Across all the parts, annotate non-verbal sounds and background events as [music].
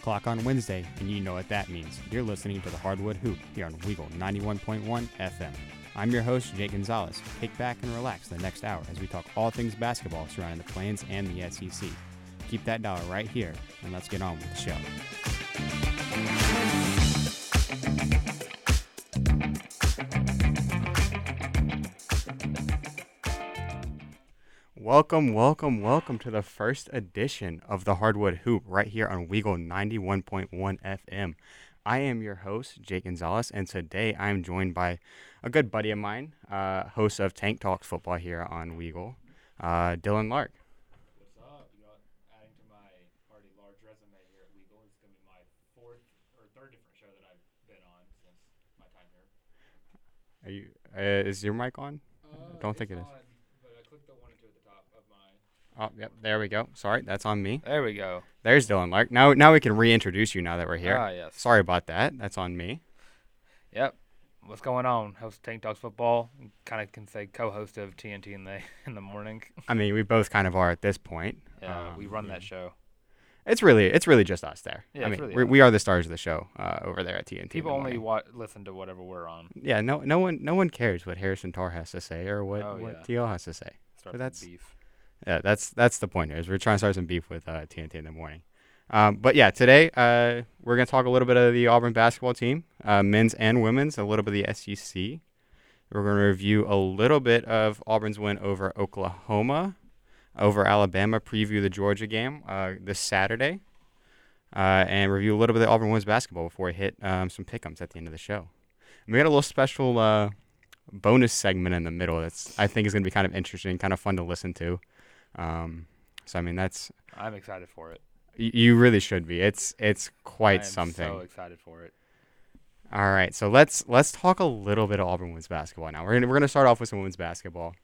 o'clock on Wednesday, and you know what that means. You're listening to the Hardwood Hoop here on Weagle 91.1 FM. I'm your host, Jake Gonzalez. Kick back and relax the next hour as we talk all things basketball surrounding the Plains and the SEC. Keep that dial right here, and let's get on with the show. Welcome, welcome, welcome to the first edition of the Hardwood Hoop right here on Weagle 91.1 FM. I am your host, Jake Gonzalez, and today I'm joined by a good buddy of mine, uh, host of Tank Talks Football here on Weagle, uh, Dylan Larck. What's up? You know, adding to my already large resume here at Weagle, it's going to be my fourth or third different show that I've been on since my time here. Are you? Uh, is your mic on? Uh, don't think it is. On, but I clicked the one and two at the top of my. Oh, yep. There we go. Sorry, that's on me. There we go. There's Dylan Larck. Now, now we can reintroduce you. Now that we're here. Ah, yes. Sorry about that. That's on me. Yep. What's going on? Host Tank Talks Football. Kind of can say co-host of TNT in the [laughs] in the morning. I mean, we both kind of are at this point. Yeah, we Um, run yeah. that show. It's really, it's really just us there. Yeah, I mean, really we we are the stars of the show uh, over there at TNT. People only wa- listen to whatever we're on. Yeah, no, no one, no one cares what Harrison Tar has to say or what Oh, what yeah. TL has to say. Start that's- beef. Yeah, that's that's the point. Here is we're trying to start some beef with uh, TNT in the morning. Um, but yeah, today uh, we're gonna talk a little bit of the Auburn basketball team, uh, men's and women's, a little bit of the SEC. We're gonna review a little bit of Auburn's win over Oklahoma, over Alabama. Preview the Georgia game uh, this Saturday, uh, and review a little bit of Auburn women's basketball before we hit um, some pick'ems at the end of the show. And we got a little special uh, bonus segment in the middle. That's I think is gonna be kind of interesting, kind of fun to listen to. Um, so I mean, that's I'm excited for it. y- you really should be. It's it's quite something. I am something. So excited for it. All right, so let's let's talk a little bit of Auburn women's basketball now. We're gonna we're gonna start off with some women's basketball.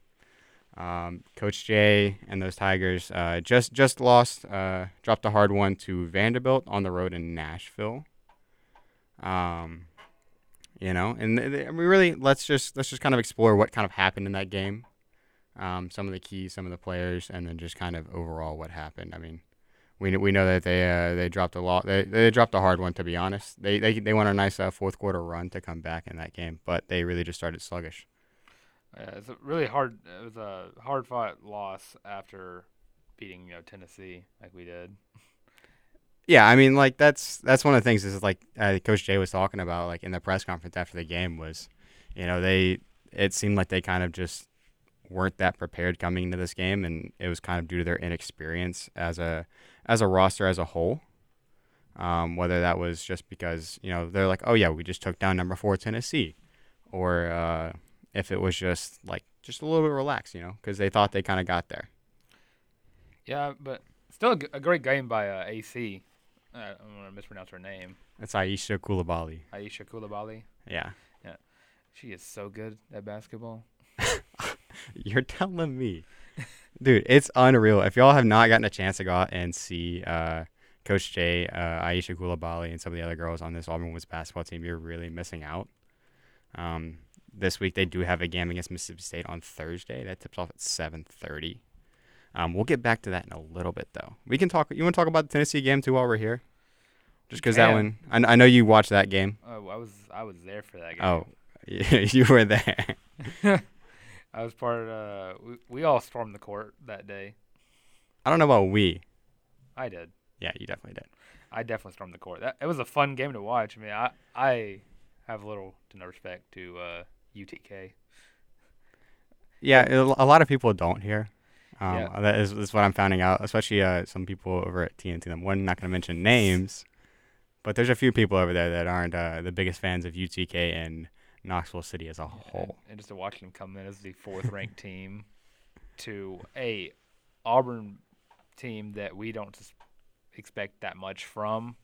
Um, Coach Jay and those Tigers uh, just just lost, uh, dropped a hard one to Vanderbilt on the road in Nashville. Um, you know, and th- th- we really let's just let's just kind of explore what kind of happened in that game, um, some of the keys, some of the players, and then just kind of overall what happened. I mean, we we know that they uh, they dropped a lot. They, they dropped a hard one to be honest. They they they went on a nice uh, fourth quarter run to come back in that game, but they really just started sluggish. Yeah, it's a really hard. It was a hard fought loss after beating you know Tennessee like we did. Yeah, I mean, like that's that's one of the things is like uh, Coach Jay was talking about, like in the press conference after the game was, you know, they it seemed like they kind of just weren't that prepared coming into this game, and it was kind of due to their inexperience as a as a roster as a whole. Um, whether that was just because you know they're like, oh yeah, we just took down number four Tennessee, or uh, if it was just like just a little bit relaxed, you know, because they thought they kind of got there. Yeah, but still a, g- a great game by uh, AC. Uh, I'm gonna mispronounce her name. That's Aicha Coulibaly. Aicha Coulibaly. Yeah. Yeah, She is so good at basketball. [laughs] [laughs] You're telling me, dude, it's unreal. If y'all have not gotten a chance to go out and see uh, Coach Jay, uh, Aicha Coulibaly, and some of the other girls on this Auburn women's basketball team, you're really missing out. Um, this week they do have a game against Mississippi State on Thursday. That tips off at 7:30. Um, we'll get back to that in a little bit, though. We can talk. You want to talk about the Tennessee game too while we're here? Just because that one, I, I know you watched that game. Oh, I was I was there for that game. Oh, [laughs] you were there. [laughs] I was part of. Uh, we we all stormed the court that day. I don't know about we. I did. Yeah, you definitely did. I definitely stormed the court. That it was a fun game to watch. I mean, I I have little to no respect to uh, UTK. Yeah, a a lot of people don't here. Um, Yeah. That is, is what I'm finding out, especially uh, some people over at TNT. I'm one not going to mention names, but there's a few people over there that aren't uh, the biggest fans of UTK and Knoxville City as a whole. and just to watch them come in as the fourth ranked team to a Auburn team that we don't expect that much from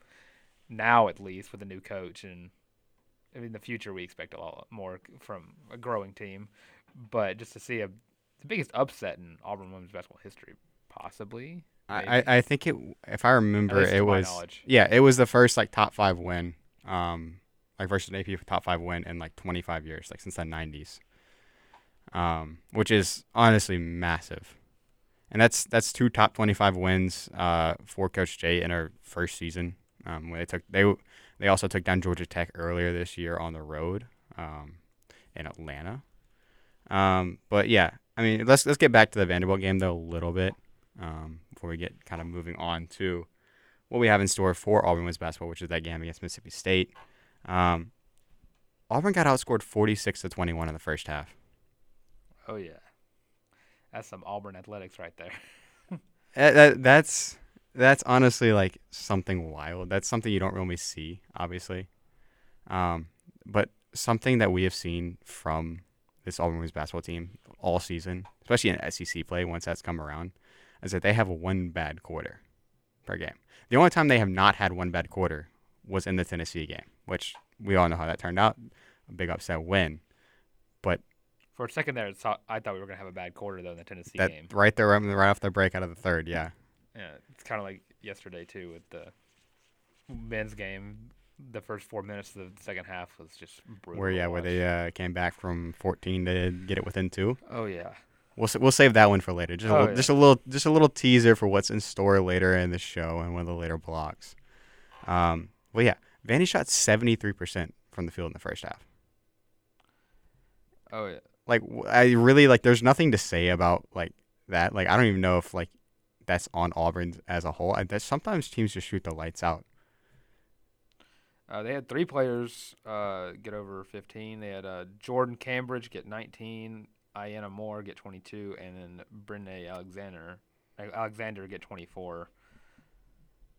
now at least with a new coach and I mean, in the future we expect a lot more from a growing team, but just to see a the biggest upset in Auburn women's basketball history, possibly. I. I I think it, if I remember, it was knowledge. yeah, it was the first like top five win, um, like versus an AP top five win in like 25 years, like since the 90s, um, which is honestly massive, and that's that's two top 25 wins uh, for Coach Jay in her first season Um, when they took they they also took down Georgia Tech earlier this year on the road, um, in Atlanta. Um, but yeah, I mean, let's let's get back to the Vanderbilt game though a little bit um, before we get kind of moving on to what we have in store for Auburn women's basketball, which is that game against Mississippi State. Um, Auburn got outscored forty six to twenty one in the first half. Oh yeah, that's some Auburn athletics right there. [laughs] Uh, that, that's that's honestly like something wild. That's something you don't really see, obviously. Um, but something that we have seen from this Auburn women's basketball team all season, especially in SEC play once that's come around, is that they have one bad quarter per game. The only time they have not had one bad quarter was in the Tennessee game, which we all know how that turned out. A big upset win. But For a second there, I thought we were gonna have a bad quarter though in the Tennessee that game. right there, right off the break out of the third, yeah. Yeah, it's kind of like yesterday too with the men's game. The first four minutes of the second half was just brutal. Where yeah, where they uh, came back from 14 to get it within two. Oh yeah. We'll we'll save that one for later. Just a Oh, little, yeah. just a little just a little teaser for what's in store later in the show and one of the later blocks. Um, well, yeah, Vandy shot 73 percent from the field in the first half. Oh yeah. Like I really like. There's nothing to say about like that. Like I don't even know if like that's on Auburn as a whole. I, that sometimes teams just shoot the lights out. Uh, they had three players uh, get over 15. They had uh, Jordyn Cambridge get 19, Iyana Moore get 22, and then Brinae Alexander Alexander get 24.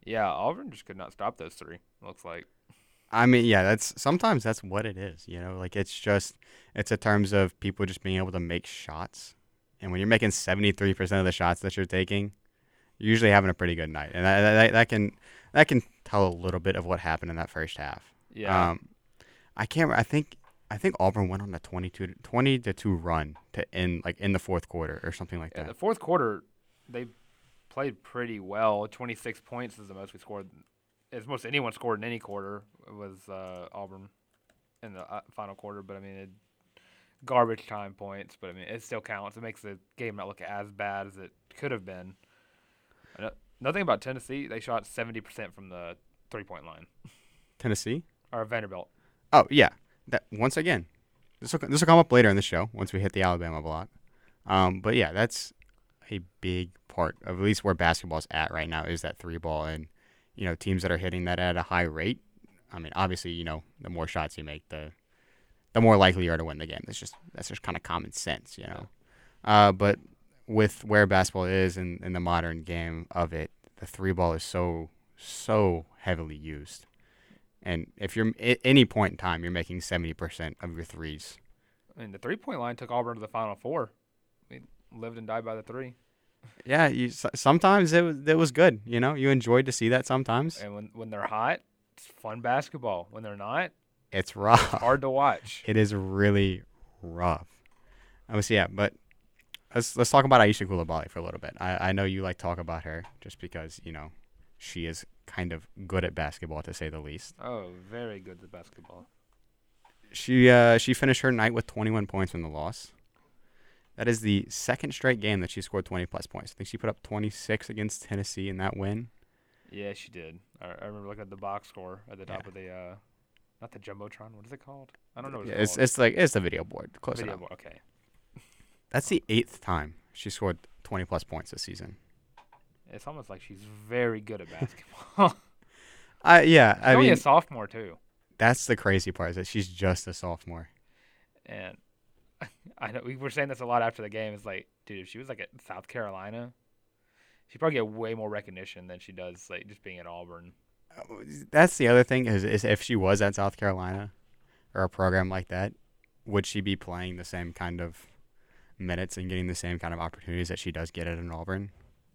Yeah, Auburn just could not stop those three. Looks like. I mean, yeah, that's sometimes that's what it is. You know, like it's just it's in terms of people just being able to make shots, and when you're making 73 percent of the shots that you're taking, you're usually having a pretty good night, and that, that that can that can tell a little bit of what happened in that first half. Yeah. Um, I can't. I think I think Auburn went on a 22 to, 20 to two run to end like in the fourth quarter or something like Yeah, that. the fourth quarter, they played pretty well. 26 points is the most we scored. As most anyone scored in any quarter was uh, Auburn in the uh, final quarter. But I mean, it, garbage time points. But I mean, it still counts. It makes the game not look as bad as it could have been. Nothing about Tennessee, they shot 70% from the three point line. Tennessee. Or Vanderbilt. Oh yeah, that once again, this will this will come up later in the show once we hit the Alabama block. Um, but yeah, that's a big part of at least where basketball's at right now is that three ball and you know teams that are hitting that at a high rate. I mean, obviously, you know, the more shots you make, the the more likely you are to win the game. That's just that's just kind of common sense, you know. Uh, but with where basketball is in, in the modern game of it, the three ball is so so heavily used. And if you're at any point in time, you're making 70% of your threes. I mean, the three point line took Auburn to the final four. Lived and died by the three. Yeah, you, sometimes it was, it was good. You know, you enjoyed to see that sometimes. And when, when they're hot, it's fun basketball. When they're not, It's rough. hard to watch. [laughs] It is really rough. I was yeah, but let's let's talk about Aicha Coulibaly for a little bit. I, I know you like talk about her just because you know she is kind of good at basketball to say the least. Oh, very good at basketball. She uh, she finished her night with 21 points in the loss. That is the second straight game that she scored 20 plus points. I think she put up 26 against Tennessee in that win. Yeah, she did. I, I remember looking at the box score at the top Yeah. of the, uh, not the jumbotron. What is it called? I don't know what Yeah, it's, it's called. it's like it's the video board. Close Video enough. board. Okay. That's the eighth time she scored 20 plus points this season. It's almost like she's very good at basketball. [laughs] I yeah, She's I only mean a sophomore too, that's the crazy part is that she's just a sophomore. and [laughs] I know we were saying this a lot after the game. It's like, dude, if she was like at South Carolina, she'd probably get way more recognition than she does like just being at Auburn. Uh, that's the other thing is, is if she was at South Carolina or a program like that, would she be playing the same kind of minutes and getting the same kind of opportunities that she does get at an Auburn,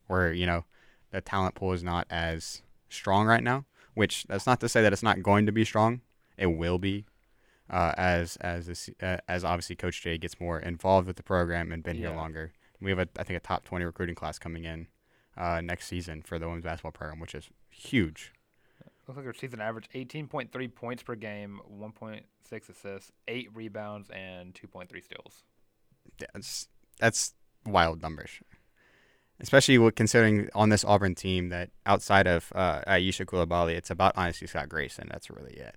where you know the talent pool is not as strong right now? Which that's not to say that it's not going to be strong. It will be, uh, as as this, uh, as obviously Coach Jay gets more involved with the program and been here longer. We have a I think a top twenty recruiting class coming in uh, next season for the women's basketball program, which is huge. Looks like her season average 18.3 points per game, 1.6 assists, 8 rebounds, and 2.3 steals. That's that's wild numbers. especially with considering on this Auburn team that outside of uh, Aicha Coulibaly, it's about Honesty Scott-Grayson. That's really it.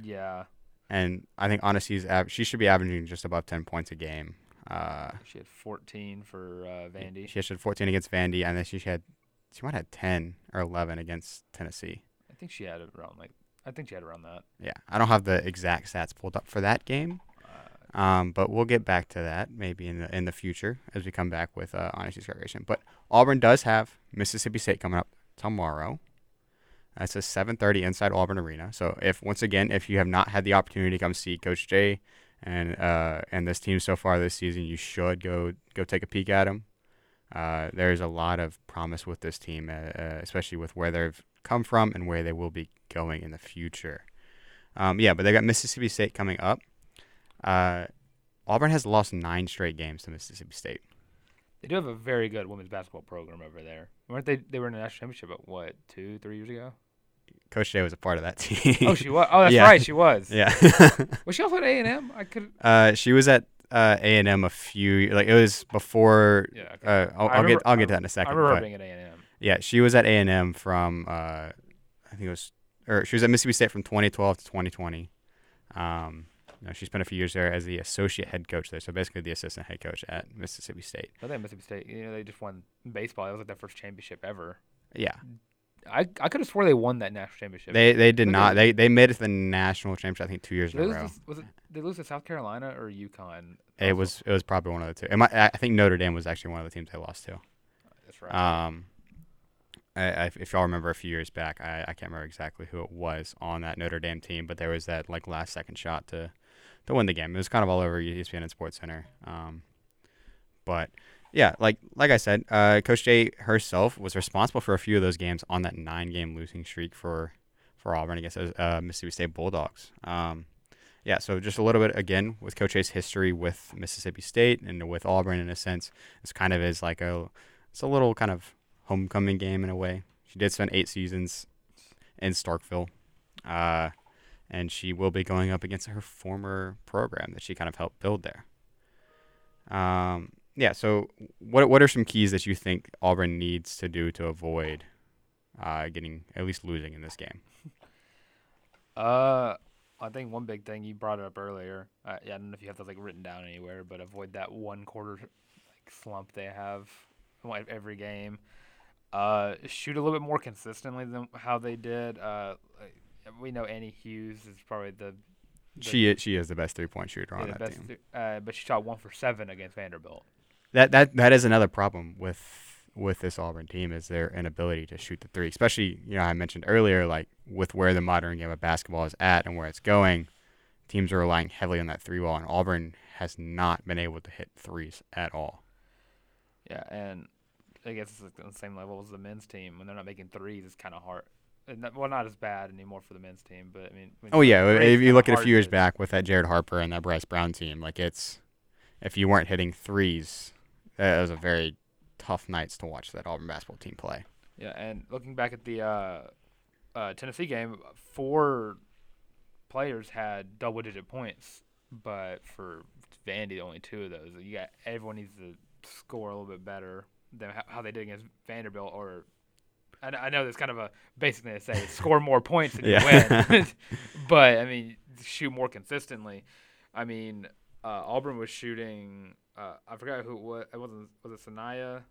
Yeah, And I think Honesty's av- she should be averaging just above ten points a game. Uh, she had 14 for uh, Vandy. she had 14 against Vandy, and then she had she might have 10 or 11 against Tennessee. I think she had it around like I think she had around that. Yeah, I don't have the exact stats pulled up for that game, Uh, um, but we'll get back to that maybe in the in the future as we come back with uh, Honesty Scott-Grayson. But Auburn does have Mississippi State coming up tomorrow. That's a 7:30 inside Auburn Arena. So if once again, if you have not had the opportunity to come see Coach Jay and uh, and this team so far this season, you should go go take a peek at them. Uh, there's a lot of promise with this team, uh, uh, especially with where they've come from and where they will be going in the future. Um, yeah, but they got Mississippi State coming up. Uh, Auburn has lost nine straight games to Mississippi State. they do have a very good women's basketball program over there. weren't they? They were in the national championship, but what two, three years ago? Coach was a part of that team. oh, she was. Oh, that's [laughs] Yeah. right, she was. yeah. [laughs] Was she also at A and M? I could. uh, she was at uh, A and M a few like it was before. Yeah. Okay. Uh, I'll, I'll remember- get I'll get to that in a second. I remember being at A and M. yeah, she was at A and M from uh, I think it was or she was at Mississippi State from 2012 to 2020. Um, you know, she spent a few years there as the associate head coach there, so basically the assistant head coach at Mississippi State. I think Mississippi State. You know, they just won baseball. That was like their first championship ever. Yeah, I I could have swore they won that national championship. they they did not they they made it to the national championship I think two years in a row. to, was it they lose to South Carolina or UConn? It was it was probably one of the two. Might, I I think Notre Dame was actually one of the teams they lost to. That's right. Um, I, I, if y'all remember a few years back, I, I can't remember exactly who it was on that Notre Dame team, but there was that like last second shot to to win the game. It was kind of all over ESPN and Sports Center. Um, but yeah, like like I said, uh, Coach Jay herself was responsible for a few of those games on that nine game losing streak for for Auburn against those uh, Mississippi State Bulldogs. Um, yeah, so just a little bit again with Coach Jay's history with Mississippi State and with Auburn in a sense, it's kind of is like a it's a little kind of homecoming game in a way. She did spend eight seasons in Starkville, uh, and she will be going up against her former program that she kind of helped build there. Um, yeah. So, what what are some keys that you think Auburn needs to do to avoid uh, getting at least losing in this game? [laughs] Uh, I think one big thing you brought it up earlier. Uh, yeah, I don't know if you have that like written down anywhere, but avoid that one quarter like slump they have every game. Uh, shoot a little bit more consistently than how they did. Uh, like, we know Annie Hughes is probably the, the She is, she is the best three point shooter on that team. th- uh, but she shot one for seven against Vanderbilt. That that that is another problem with with this Auburn team is their inability to shoot the three. Especially, you know, I mentioned earlier, like with where the modern game of basketball is at and where it's going, teams are relying heavily on that three ball, and Auburn has not been able to hit threes at all. Yeah, and I guess it's on the same level as the men's team. When they're not making threes, it's kind of hard. Not- Well, not as bad anymore for the men's team, but I mean. Oh yeah, if you look at a few years back with that Jared Harper and that Bryce Brown team, like it's if you weren't hitting threes, that was a very tough nights to watch that Auburn basketball team play. Yeah, and looking back at the uh, uh, Tennessee game, four players had double-digit points, but for Vandy, only two of those. You got everyone needs to score a little bit better than ho- how they did against Vanderbilt. Or I, I know that's kind of a basic thing to say: [laughs] score more points and you win. [laughs] [laughs] but I mean, shoot more consistently. I mean, uh, Auburn was shooting. Uh, I forgot who it was. It wasn't. Was it Sanaya?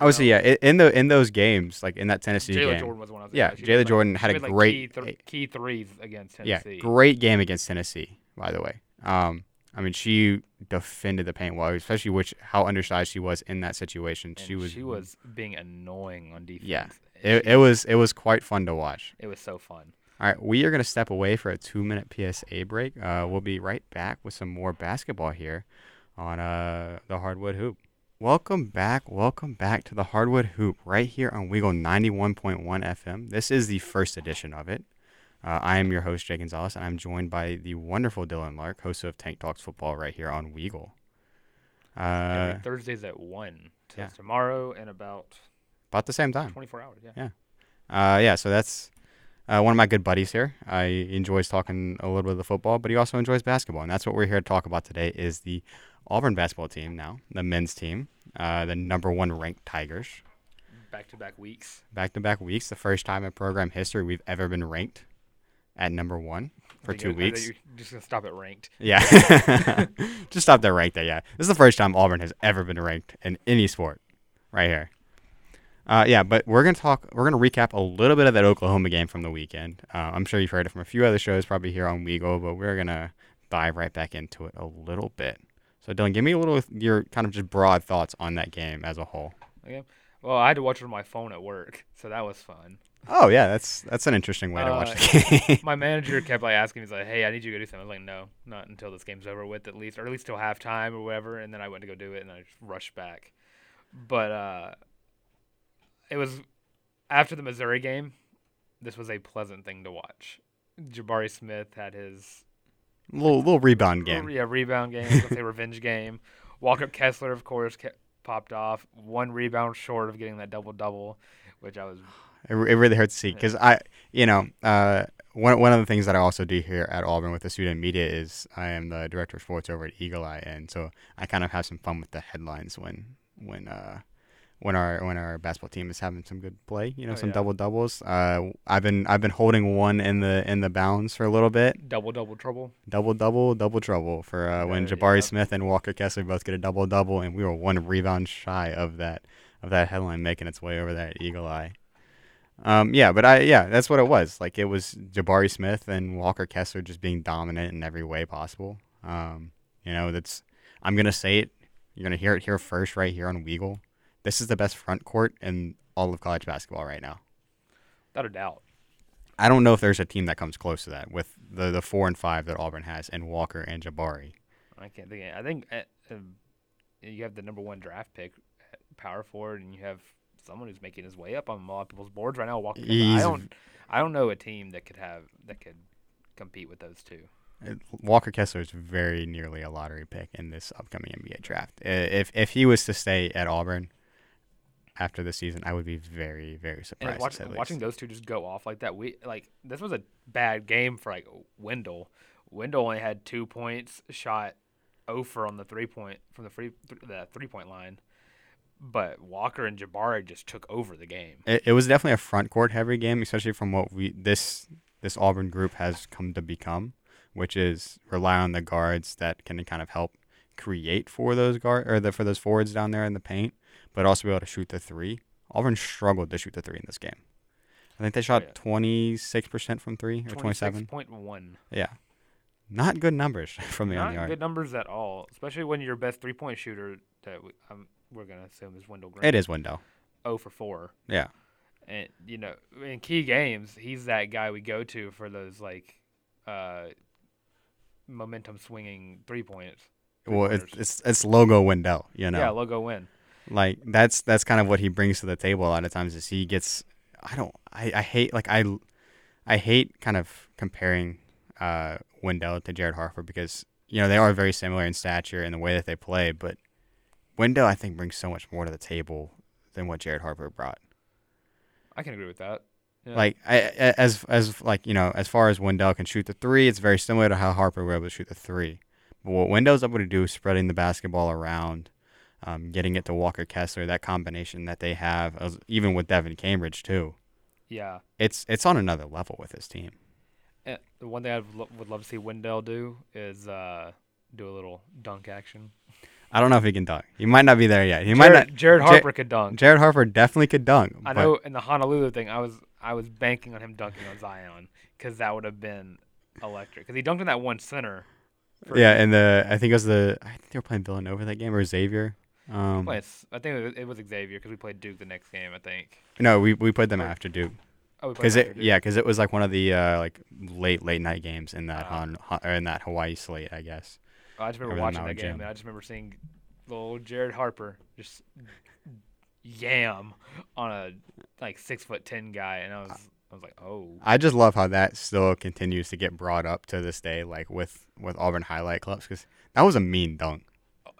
Oh, so yeah, in the in those games, like in that Tennessee Jayla game, Jordan was one was Yeah, Jayla like- Jordan had a like, great- key, thr- key threes against yeah, great game against Tennessee, by the way. Um, I mean, she defended the paint well, especially which how undersized she was in that situation. And she was she was being annoying on defense. Yeah, It, it was it was quite fun to watch. it was so fun. All right, we are going to step away for a two minute PSA break. Uh, we'll be right back with some more basketball here on uh, the Hardwood Hoop. Welcome back. Welcome back to the Hardwood Hoop right here on Weagle 91.1 FM. This is the first edition of it. Uh, I am your host, Jay Gonzalez, and I'm joined by the wonderful Dylan Larck, host of Tank Talks Football right here on Weagle. Uh, Every Thursdays at one. So yeah. tomorrow and about about the same time. 24 hours. Yeah. Yeah. Uh, yeah, so that's uh, one of my good buddies here. I enjoys talking a little bit of the football, but he also enjoys basketball, and that's what we're here to talk about today. Is the Auburn basketball team now, the men's team, uh, the number one ranked Tigers, Back to back weeks. back to back weeks, the first time in program history we've ever been ranked at number one for two it- weeks. You're just gonna stop at ranked. Yeah. [laughs] Just stop there ranked. there. Yeah. This is the first time Auburn has ever been ranked in any sport right here. Uh, yeah, but we're going to talk, we're going to recap a little bit of that Oklahoma game from the weekend. Uh, I'm sure you've heard it from a few other shows, probably here on Weagle, but we're going to dive right back into it a little bit. So, Dylan, give me a little, your kind of just broad thoughts on that game as a whole. Okay. Well, I had to watch it on my phone at work, so that was fun. Oh, yeah, that's that's an interesting way to watch Uh, [laughs] the game. My manager kept like asking me, he's like, "Hey, I need you to go do something." I was like, "No, not until this game's over with, at least, or at least till halftime or whatever." And then I went to go do it, and I just rushed back. But uh, it was after the Missouri game. This was a pleasant thing to watch. Jabari Smith had his little little rebound game. yeah rebound game, let's say [laughs] revenge game. Walker Kessler, of course, kept, popped off one rebound short of getting that double double, which I was [sighs] It, it really hurts to see because I, you know, uh, one one of the things that I also do here at Auburn with the student media is I am the director of sports over at Eagle Eye, and so I kind of have some fun with the headlines when when uh when our when our basketball team is having some good play, you know, Oh, some yeah. double doubles. Uh, I've been I've been holding one in the in the bounds for a little bit. double double trouble. Double double double trouble for uh, when Uh, Jabari yeah. Smith and Walker Kessler both get a double double, and we were one rebound shy of that of that headline making its way over that Eagle Eye. Um, yeah, but I yeah, that's what it was. Like it was Jabari Smith and Walker Kessler just being dominant in every way possible. Um, you know, that's I'm gonna say it. You're gonna hear it here first, right here on Weagle. This is the best front court in all of college basketball right now. Without a doubt. I don't know if there's a team that comes close to that with the the four and five that Auburn has and Walker and Jabari. I can't think. Of, I think uh, um, you have the number one draft pick, power forward, and you have someone who's making his way up on a lot of people's boards right now. Walking, I don't. I don't know a team that could have that could compete with those two. Uh, Walker Kessler is very nearly a lottery pick in this upcoming NBA draft. If if he was to stay at Auburn after the season, I would be very very surprised. watch, to say the watching those two just go off like that, we like this was a bad game for like Wendell. Wendell only had two points, shot over on the three point from the free th- the three point line, but Walker and Jabari just took over the game. it, it was definitely a front court heavy game, especially from what we this this Auburn group has come to become, which is rely on the guards that can kind of help create for those guard or the, for those forwards down there in the paint, but also be able to shoot the three. Auburn struggled to shoot the three in this game. I think they shot Oh, twenty six percent from three or twenty seven. point one. Yeah, not good numbers [laughs] from the Not good numbers at all, especially when your best three point shooter that we, um, we're gonna assume is Wendell Green. It is window. Oh for four. Yeah. and you know in key games he's that guy we go to for those like uh momentum swinging three points Well, it's, it's it's logo Wendell, you know. yeah logo win like that's that's kind of what he brings to the table a lot of times is he gets I don't I, I hate like I I hate kind of comparing uh Wendell to Jared Harper because you know they are very similar in stature and the way that they play, but Wendell I think brings so much more to the table than what Jared Harper brought. i can agree with that Yeah. Like I, as as like you know as far as Wendell can shoot the three, it's very similar to how Harper were able to shoot the three. But what Wendell's able to do is spreading the basketball around, um, getting it to Walker Kessler, that combination that they have, even with Devin Cambridge too. yeah It's it's on another level with this team. and the one thing i would love to see wendell do is uh do a little dunk action I don't know if he can dunk. He might not be there yet. He jared, might not. jared Ja- harper could dunk Jared Harper definitely could dunk. i know in the honolulu thing i was i was banking on him dunking on zion because that would have been electric because he dunked in that one center Yeah, and the I think it was the I think they were playing Villanova that game or Xavier. Um, I think it was, Xavier because we played Duke the next game. I think. no, we we played them Or- after Duke. Oh, we played Because it Duke. yeah, because it was like one of the uh, like late late night games in that. Han, Han in that Hawaii slate, I guess. I just remember watching that game, and I just remember seeing little Jared Harper just yam on a like six foot ten guy, and I was I was like, oh, I just love how that still continues to get brought up to this day, like with with Auburn highlight clips, because that was a mean dunk.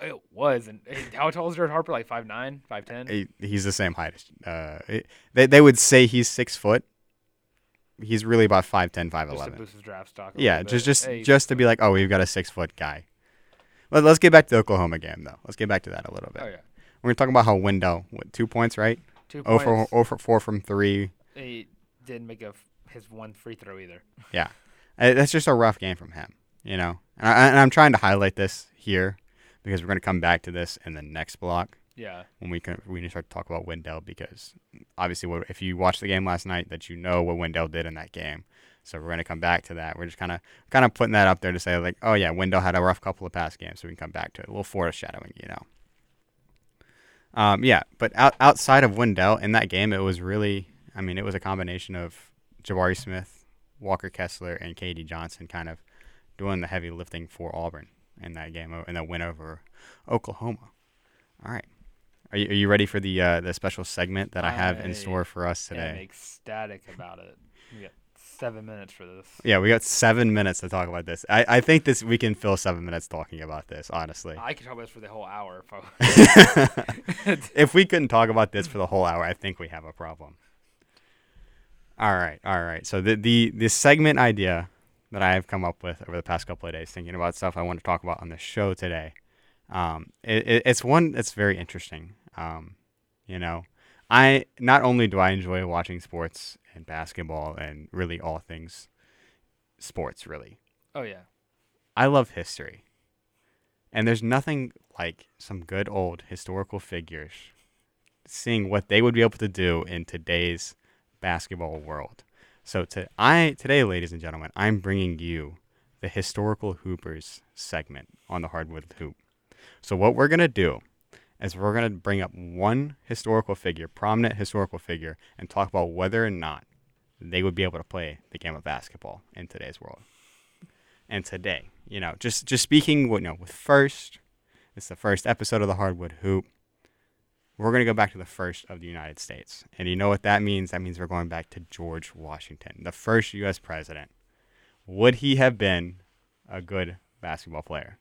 It was. And how tall is Jared Harper? Like five nine, five ten. He, he's the same height. as- Uh, it- they they would say he's six foot. He's really about 5'10", Just to 5'11". boost draft stock. Yeah, just just Hey, just to be like, oh, we've got a six foot guy. Let, us get back to the Oklahoma game though. Let's get back to that a little bit. Oh yeah, We're gonna talk about how window what, two points, right? two Oh points. for oh for four from three. He didn't make a his one free throw either. yeah, That's just a rough game from him, you know. And, I, and I'm trying to highlight this here because we're gonna come back to this in the next block. Yeah, when we can we can start to talk about Wendell because obviously what, if you watched the game last night that you know what Wendell did in that game. So we're gonna come back to that. We're just kind of kind of putting that up there to say like, oh yeah, Wendell had a rough couple of past games, so we can come back to it. A little foreshadowing, you know. Um, yeah, but out, outside of Wendell in that game, it was really, I mean, it was a combination of Jabari Smith, Walker Kessler, and K.D. Johnson kind of doing the heavy lifting for Auburn in that game in that win over Oklahoma. All right. Are you, are you ready for the uh, the special segment that I have in store for us today? I'm ecstatic about it. We got seven minutes for this. Yeah, we got seven minutes to talk about this. I, I think this we can fill seven minutes talking about this. Honestly, I could talk about this for the whole hour. If [laughs] if we couldn't talk about this for the whole hour, I think we have a problem. All right, all right. So the the the segment idea that I have come up with over the past couple of days, thinking about stuff I want to talk about on the show today, um, it, it, it's one that's very interesting. Um, you know, I not only do I enjoy watching sports and basketball and really all things sports, really. oh yeah, I love history. And there's nothing like some good old historical figures seeing what they would be able to do in today's basketball world. So to I today ladies and gentlemen, I'm bringing you the historical hoopers segment on the hardwood hoop. So what we're to do is we're to bring up one historical figure, prominent historical figure and talk about whether or not they would be able to play the game of basketball in today's world and today. You know, just just speaking, you know, with first, it's the first episode of the Hardwood Hoop. We're gonna go back to the first of the United States, and you know what that means? That means we're going back to George Washington, the first U.S. president. Would he have been a good basketball player?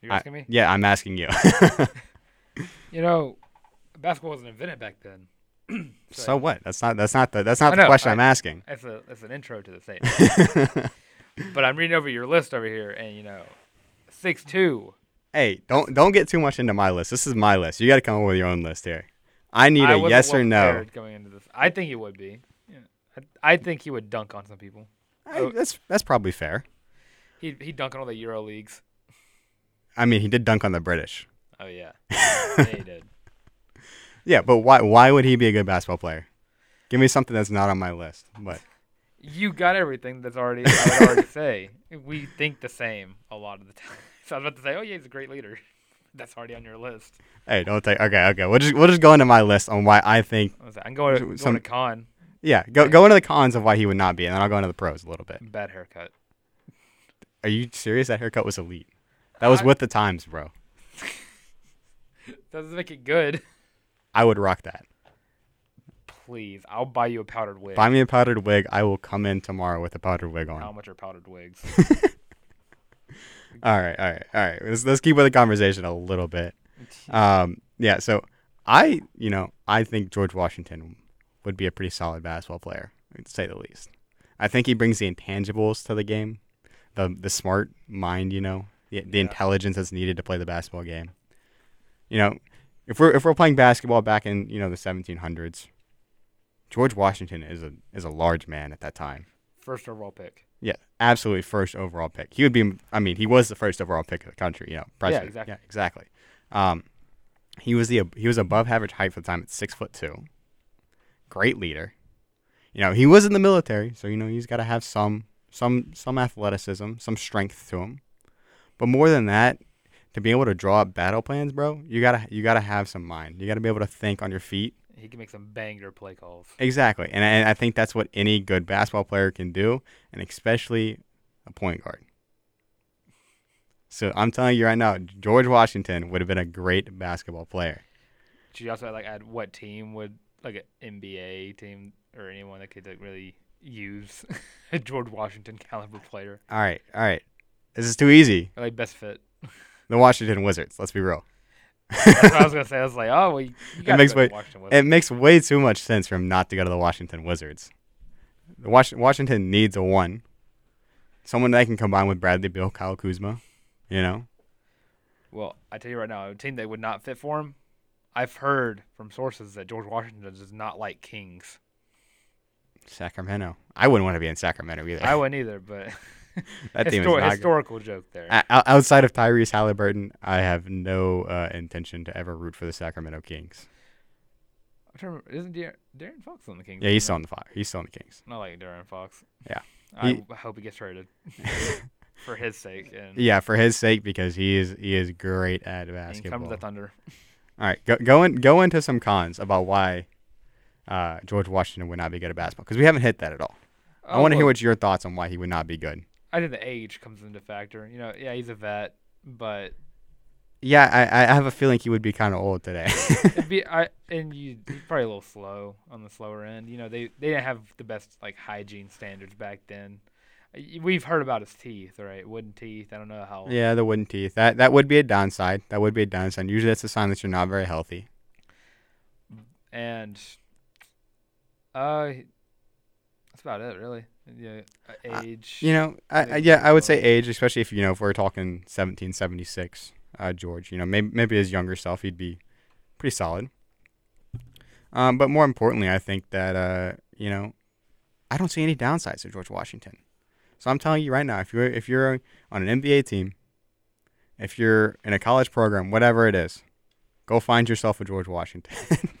you're I- asking me. Yeah, I'm asking you. [laughs] You know, basketball wasn't invented back then. [clears throat] so what? That's not that's not the that's not I the know, question I- I, am asking. That's a that's an intro to the thing. [laughs] but I'm reading over your list over here, and you know, six two. Hey, don't don't get too much into my list. This is my list. You got to come up with your own list here. I need a yes or no. Going into this, I think he would be. Yeah. I, I think he would dunk on some people. I- oh. that's that's probably fair. He he dunk on all the Euro leagues. I mean, he did dunk on the British. Oh yeah, [laughs] yeah he did. Yeah, but why why would he be a good basketball player? Give me something that's not on my list. But You got everything that's already. I would already [laughs] say we think the same a lot of the time. So I was about to say, oh yeah, he's a great leader. [laughs] That's already on your list. hey, don't take. Okay, okay. We'll just we'll just go into my list on why I think. I was like, I'm going to, going Some- to con. Yeah, go go into the cons of why he would not be, and then I'll go into the pros a little bit. Bad haircut. Are you serious? That haircut was elite. That was I- with the times, bro. [laughs] Doesn't make it good. I would rock that. Please, I'll buy you a powdered wig. Buy me a powdered wig. I will come in tomorrow with a powdered wig on. How much are powdered wigs? [laughs] All right, all right, all right. Let's let's keep with the conversation a little bit. Um, yeah. So I, you know, I think George Washington would be a pretty solid basketball player, to say the least. I think he brings the intangibles to the game, the the smart mind, you know, the the Yeah. intelligence that's needed to play the basketball game. You know, if we're if we're playing basketball back in you know the 1700s, George Washington is a is a large man at that time. First overall pick. Yeah, absolutely first overall pick. He would be. I mean, he was the first overall pick of the country. You know, president. exactly. Yeah, exactly. Um, he was the he was above average height for the time at six foot two. Great leader. You know, he was in the military, so you know he's got to have some some some athleticism, some strength to him. But more than that, to be able to draw up battle plans, bro, you gotta you gotta have some mind. You gotta be able to think on your feet. He can make some banger play calls. Exactly, and I, I think that's what any good basketball player can do, and especially a point guard. So I'm telling you right now, George Washington would have been a great basketball player. Should you also like add what team would like an NBA team or anyone that could like, really use [laughs] a George Washington caliber player? All right, all right, this is too easy. Or, like best fit. The Washington Wizards. Let's be real. That's what I was gonna say. I was like, oh, well, you, got makes go way- It makes way too much sense for him not to go to the Washington Wizards. The Was- Washington needs a one. someone that can combine with Bradley Beal, Kyle Kuzma. You know, Well, I tell you right now, a team that would not fit for him. I've heard from sources that George Washington does not like Kings. Sacramento. I wouldn't want to be in Sacramento either. I wouldn't either, but [laughs] [laughs] that team is not historical joke there. O- outside of Tyrese Halliburton, I have no uh, intention to ever root for the Sacramento Kings. I'm trying to remember, isn't Darren, De'Aaron Fox on the Kings? Yeah, he's still on the fire. He's still on the Kings. Not like De'Aaron Fox. Yeah. I He- hope he gets traded [laughs] [laughs] for his sake and, Yeah, for his sake because he is he is great at and come basketball. to the Thunder. All right, go go, in, go into some cons about why uh, George Washington would not be good at basketball because we haven't hit that at all. I Oh, want to hear what your thoughts on why he would not be good. I think the age comes into factor. You know, yeah, he's a vet, but Yeah, I, I have a feeling he would be kind of old today. [laughs] be I and you he's probably a little slow on the slower end. You know, they they didn't have the best like hygiene standards back then. We've heard about his teeth, right? Wooden teeth. I don't know how. yeah, the wooden teeth. That that would be a downside. That would be a downside. Usually, that's a sign that you're not very healthy. And uh, that's about it, really. Yeah, uh, Uh, age. You know, I, I, yeah, I would say age, especially if you know if we're talking 1776, uh, George. You know, maybe maybe his younger self, he'd be pretty solid. Um, but more importantly, I think that uh, you know, I don't see any downsides to George Washington. So I'm telling you right now, if you're if you're on an NBA team, if you're in a college program, whatever it is, go find yourself a George Washington. [laughs]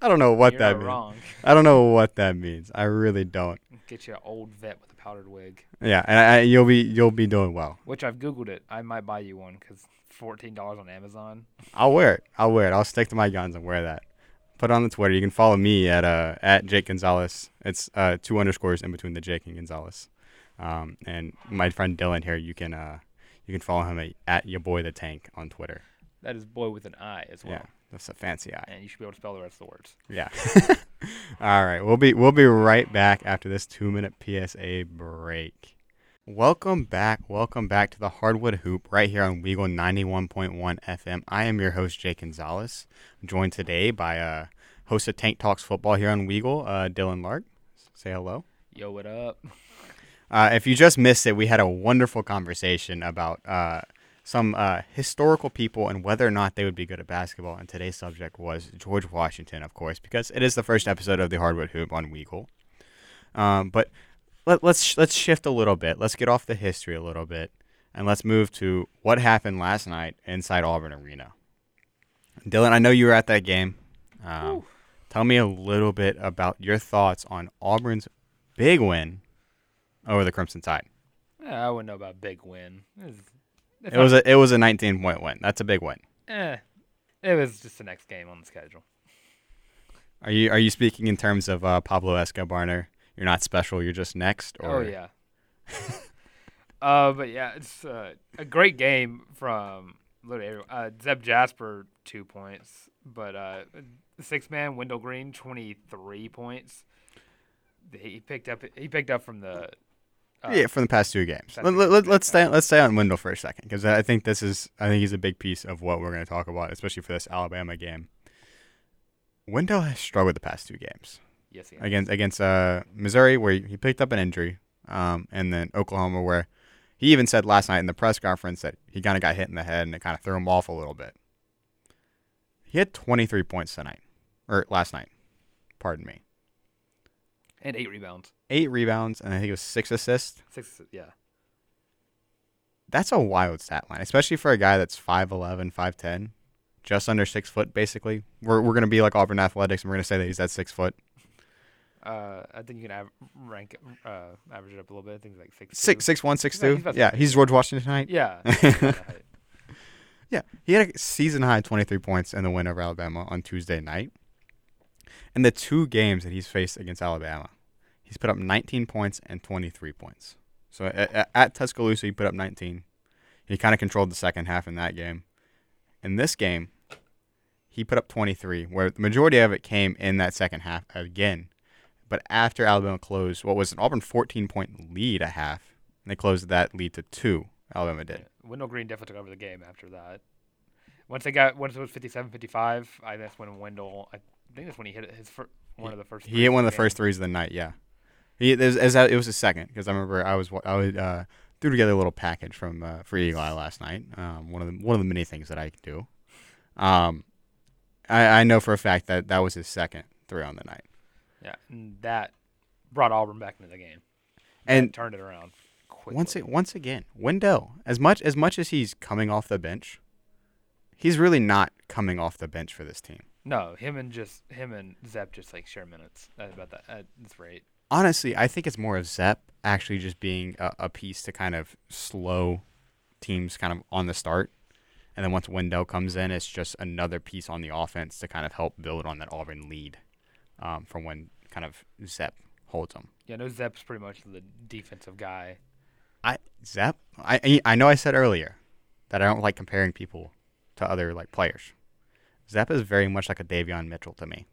I don't know what You're that means. wrong. I don't know what that means. I really don't. Get you an old vet with a powdered wig. Yeah, and I, you'll be you'll be doing well. Which I've googled it. I might buy you one because fourteen dollars on Amazon. I'll wear it. I'll wear it. I'll stick to my guns and wear that. Put it on the Twitter. You can follow me at uh at Jake Gonzalez. It's uh two underscores in between the Jake and Gonzalez. Um, and my friend Dylan here, you can uh you can follow him at, at your boy the tank on Twitter. That is boy with an I as well. Yeah, that's a fancy eye. And you should be able to spell the rest of the words. Yeah. [laughs] All right, we'll be we'll be right back after this two minute PSA break. Welcome back, welcome back to the Hardwood Hoop right here on Weagle 91.1 FM. I am your host Jake Gonzalez. I'm joined today by uh, host of Tank Talks Football here on Weagle, uh, Dylan Larck. Say hello. Yo, what up? [laughs] Uh, if you just missed it, we had a wonderful conversation about uh, some uh, historical people and whether or not they would be good at basketball. And today's subject was George Washington, of course, because it is the first episode of the Hardwood Hoop on Weagle. Um, but let, let's let's shift a little bit. Let's get off the history a little bit, and let's move to what happened last night inside Auburn Arena. Dylan, I know you were at that game. Um, tell me a little bit about your thoughts on Auburn's big win over the Crimson Tide. Yeah, I wouldn't know about big win. It was a it was a 19 point win. That's a big win. eh, it was just the next game on the schedule. Are you are you speaking in terms of uh, Pablo Escobar? You're not special. You're just next. Oh yeah. [laughs] uh, but yeah, it's uh, a great game from literally. Uh, Zep Jasper two points, but uh, six man Wendell Green twenty three points. He picked up. He picked up from the. Uh, yeah, from the past two games. Let, let, let's stay let's stay on Wendell for a second because I think this is I think he's a big piece of what we're going to talk about, especially for this Alabama game. Wendell has struggled the past two games Yes, he has. against against uh, Missouri, where he picked up an injury, um, and then Oklahoma, where he even said last night in the press conference that he kind of got hit in the head and it kind of threw him off a little bit. He had 23 points tonight, or last night. Pardon me. And eight rebounds. Eight rebounds, and I think it was six assists. Six. Yeah. That's a wild stat line, especially for a guy that's 5'11, 5'10, just under six foot, basically. We're, we're going to be like Auburn Athletics, and we're going to say that he's at six foot. Uh, I think you can av- rank uh, average it up a little bit. I think like six. Six, six one, six He's he's Yeah, he's. George Washington tonight. Yeah. [laughs] that's kinda height. Yeah, he had a season high 23 points in the win over Alabama on Tuesday night. In the two games that he's faced against Alabama, he's put up 19 points and 23 points. So at, at Tuscaloosa, he put up 19. He kind of controlled the second half in that game. In this game, he put up 23, where the majority of it came in that second half again. But after Alabama closed what was an Auburn 14 point lead a half, and they closed that lead to two, Alabama did. Yeah, Wendell Green definitely took over the game after that. Once they got once it was 57-55, I that's when Wendell. I think that's when he hit his fir- one of the first. He hit one of the first threes of the night. Yeah, He it was, it was his second because I remember I was I was, uh, threw together a little package from uh, for Eli last night. Um, one of the one of the many things that I can do. Um, I I know for a fact that that was his second three on the night, Yeah, and that brought Auburn back into the game and That turned it around quickly. once it, once again, Wendell as much as much as he's coming off the bench, he's really not coming off the bench for this team. No, him and just him and Zep just like share minutes at about that at this rate. honestly, I think it's more of Zep actually just being a, a piece to kind of slow teams kind of on the start. And then once Wendell comes in, it's just another piece on the offense to kind of help build on that Auburn lead um, from when kind of Zep holds them. Yeah, no, Zep's pretty much the defensive guy. I Zep, I I- I know I said earlier that I don't like comparing people to other like players. Zep is very much like a Davion Mitchell to me.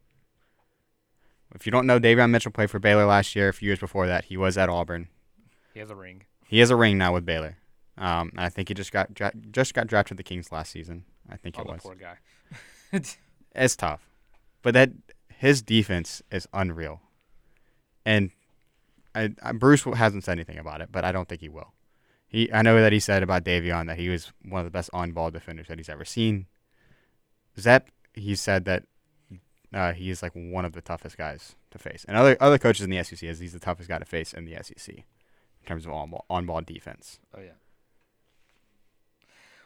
If you don't know, Davion Mitchell played for Baylor last year. A few years before that, he was at Auburn. He has a ring. He has a ring now with Baylor. Um, and I think he just got dra- just got drafted the Kings last season. I think Oh, it was. poor guy. [laughs] It's tough, but that his defense is unreal, and I, I, Bruce hasn't said anything about it, but I don't think he will. He I know that he said about Davion that he was one of the best on-ball defenders that he's ever seen. Zep, he said that uh, he is like one of the toughest guys to face, and other other coaches in the SEC is he's the toughest guy to face in the SEC in terms of on-ball on-ball defense. Oh yeah.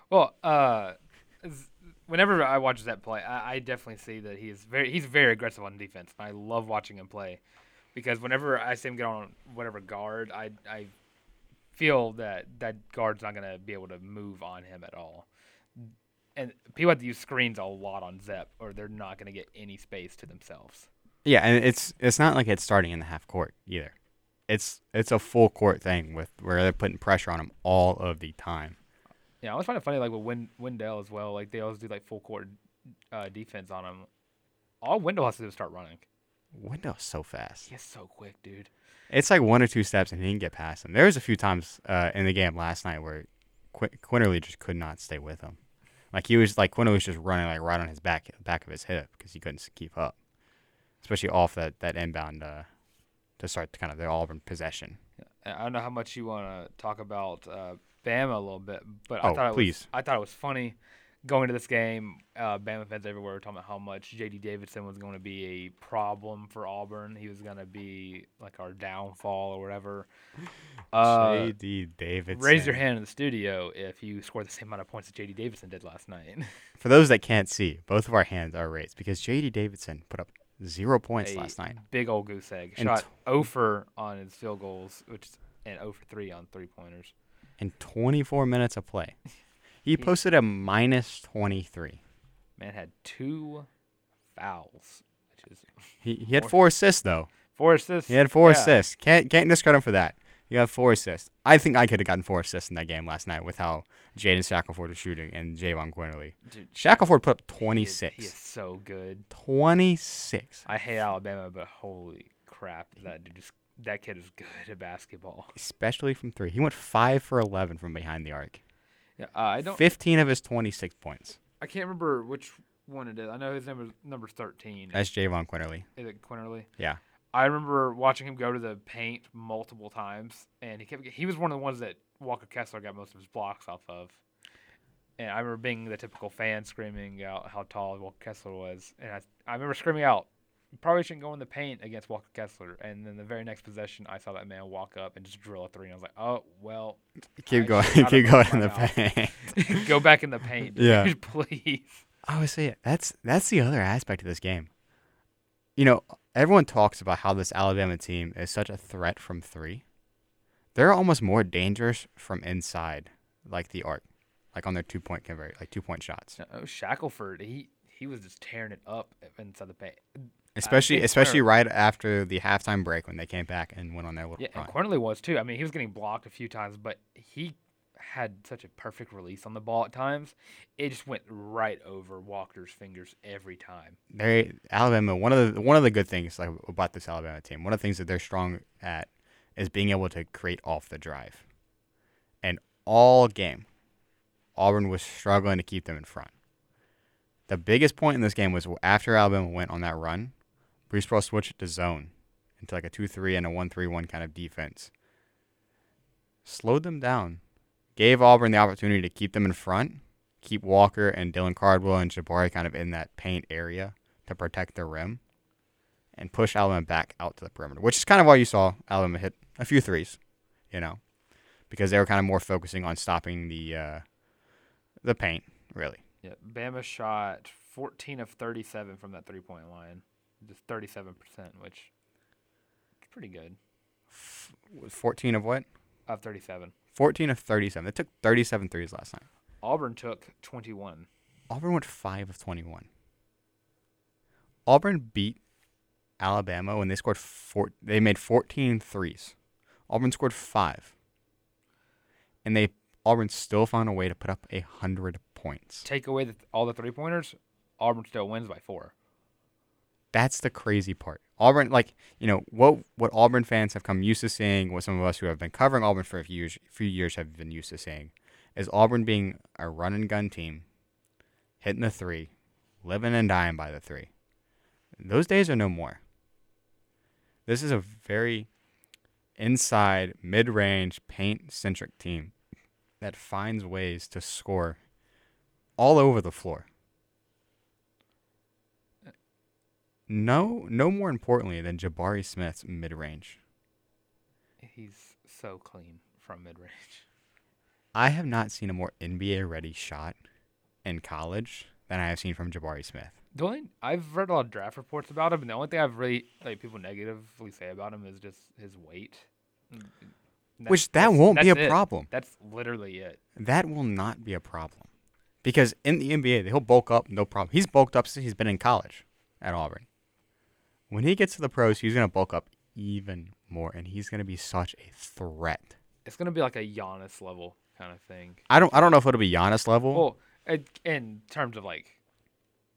Well, uh, whenever I watch that play, I, I definitely see that he is very he's very aggressive on defense. I love watching him play because whenever I see him get on whatever guard, I I feel that that guard's not gonna be able to move on him at all. And people have to use screens a lot on Zep, or they're not gonna get any space to themselves. Yeah, and it's it's not like it's starting in the half court either. It's it's a full court thing with where they're putting pressure on them all of the time. Yeah, I always find it funny, like with Win- Wendell as well. Like they always do like full court uh, defense on him. All Wendell has to do is start running. Wendell's so fast. He's so quick, dude. It's like one or two steps and he can get past him. There was a few times uh, in the game last night where Qu- Quinterly just could not stay with him. Like he was like Quinterly was just running like right on his back back of his hip because he couldn't keep up, especially off that that inbound uh, to start kind of the Auburn possession. I I don't know how much you want to talk about uh, Bama a little bit, but Oh, I thought it please. was I thought it was funny going to this game. Uh, Bama fans everywhere were talking about how much J.D. Davidson was going to be a problem for Auburn. He was going to be like our downfall or whatever. [laughs] Uh, J.D. Davidson. raise your hand in the studio if you scored the same amount of points that J.D. Davidson did last night. [laughs] For those that can't see, both of our hands are raised because J.D. Davidson put up zero points A last night. Big old goose egg. And Shot t- 0 for on his field goals, which is, and 0 for 3 on three pointers. in 24 minutes of play. [laughs] He posted a minus 23. Man had two fouls, which is He, he had Four. assists though. four assists. He had four yeah. assists. Can't can't discredit him for that. He got four assists. I think I could have gotten four assists in that game last night with how Jaden Shackelford was shooting and Javon Quinterly. Dude, Shackelford put up he is- 26. He is so good. 26. I hate Alabama, but holy crap, that dude just that kid is good at basketball. Especially from three. He went 5 for 11 from behind the arc. Yeah, uh, I don't. 15 of his 26 points. I can't remember which one it is. I know his number number thirteen. That's Javon Quinterly. Is it Quinterly? Yeah. I remember watching him go to the paint multiple times, and he kept. He was one of the ones that Walker Kessler got most of his blocks off of. And I remember being the typical fan screaming out how tall Walker Kessler was, and I, I remember screaming out, "You "Probably shouldn't go in the paint against Walker Kessler." And then the very next possession, I saw that man walk up and just drill a three, and I was like, "Oh well, Keep I going. Keep going in the paint. [laughs] go back in the paint, [laughs] Yeah. dude, [laughs] please." I would say that's that's the other aspect of this game. You know, everyone talks about how this Alabama team is such a threat from three. They're almost more dangerous from inside, like the arc, like on their two point convert, like two point shots. Oh, Shackelford, he he was just tearing it up inside the paint. Uh, especially think especially Quinter- right after the halftime break when they came back and went on their little Yeah, and run. Quinterly was too. I mean, he was getting blocked a few times, but he had such a perfect release on the ball at times. It just went right over Walker's fingers every time. They Alabama one of the one of the good things like about this Alabama team, one of the things that they're strong at is being able to create off the drive. And all game, Auburn was struggling to keep them in front. The biggest point in this game was after Alabama went on that run, Bruce Pearl switched it to zone into like a 2 3 and a 1 3 1 kind of defense. Slowed them down. Gave Auburn the opportunity to keep them in front, keep Walker and Dylan Cardwell and Jabari kind of in that paint area to protect the rim, and push Alabama back out to the perimeter, which is kind of why you saw Alabama hit a few threes, you know, because they were kind of more focusing on stopping the uh, the paint, really. Yeah, Bama shot 14 of 37 from that three point line, just 37 percent, which is pretty good. F- 14 of what? Of 37. 14 of 37. They took 37 threes last night. Auburn took 21. Auburn went 5 of 21. Auburn beat Alabama when they scored four. They made 14 threes. Auburn scored five, and they Auburn still found a way to put up a hundred points. Take away the, all the three pointers, Auburn still wins by four. That's the crazy part. Auburn, like you know, what what Auburn fans have come used to seeing, what some of us who have been covering Auburn for a few years, few years have been used to seeing, is Auburn being a run and gun team, hitting the three, living and dying by the three. Those days are no more. This is a very inside, mid range, paint centric team that finds ways to score all over the floor. No, no more importantly than Jabari Smith's mid range. He's so clean from mid range. I have not seen a more NBA ready shot in college than I have seen from Jabari Smith. The only I've read a lot of draft reports about him, and the only thing I've really like people negatively say about him is just his weight. Which that won't be a it. problem. That's literally it. That will not be a problem. Because in the NBA, he'll bulk up, no problem. He's bulked up since he's been in college at Auburn. When he gets to the pros, he's going to bulk up even more, and he's going to be such a threat. It's gonna be like a Giannis level kind of thing. I don't, I don't know if it'll be Giannis level. Well, it, in terms of like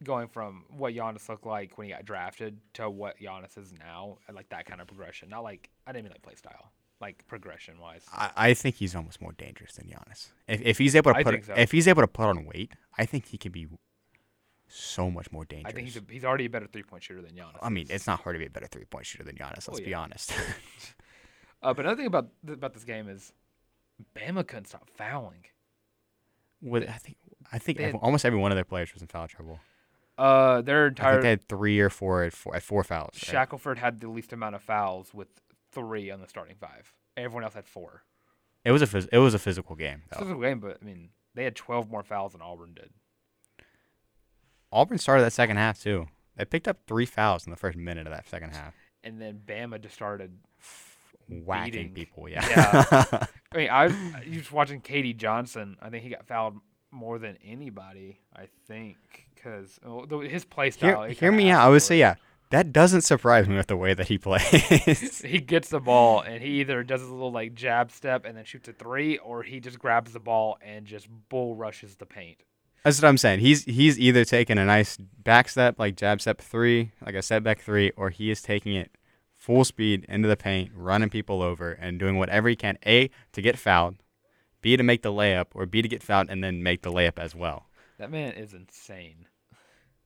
going from what Giannis looked like when he got drafted to what Giannis is now, like that kind of progression. Not like I didn't mean like play style, like progression wise. I, I think he's almost more dangerous than Giannis. If, if he's able to I put, so. if he's able to put on weight, I think he can be so much more dangerous. I think he's a, he's already a better three point shooter than Giannis. I mean, it's not hard to be a better three point shooter than Giannis. Oh, Let's be yeah. honest. [laughs] Uh, but another thing about th- about this game is Bama couldn't stop fouling. With I think I think had- almost every one of their players was in foul trouble. Uh, their I think entire they had three or four at four, at four fouls. right? Shackelford had the least amount of fouls with three on the starting five. Everyone else had four. It was a phys- it was a physical game. Though. a game, but I mean, they had 12 more fouls than Auburn did. Auburn started that second half too. They picked up three fouls in the first minute of that second half, And then Bama just started. whacking Beating. people. Yeah. Yeah. [laughs] I mean, I was just watching K.D. Johnson. I think he got fouled more than anybody. I think because his play style. hear hear me out. I would say yeah. That doesn't surprise me with the way that he plays. [laughs] he gets the ball and he either does a little like jab step and then shoots a three, or he just grabs the ball and just bull rushes the paint. That's what I'm saying. He's he's either taking a nice back step, like jab step three, like a setback three, or he is taking it full speed into the paint, running people over, and doing whatever he can. A to get fouled, B to make the layup, or B to get fouled and then make the layup as well. That man is insane.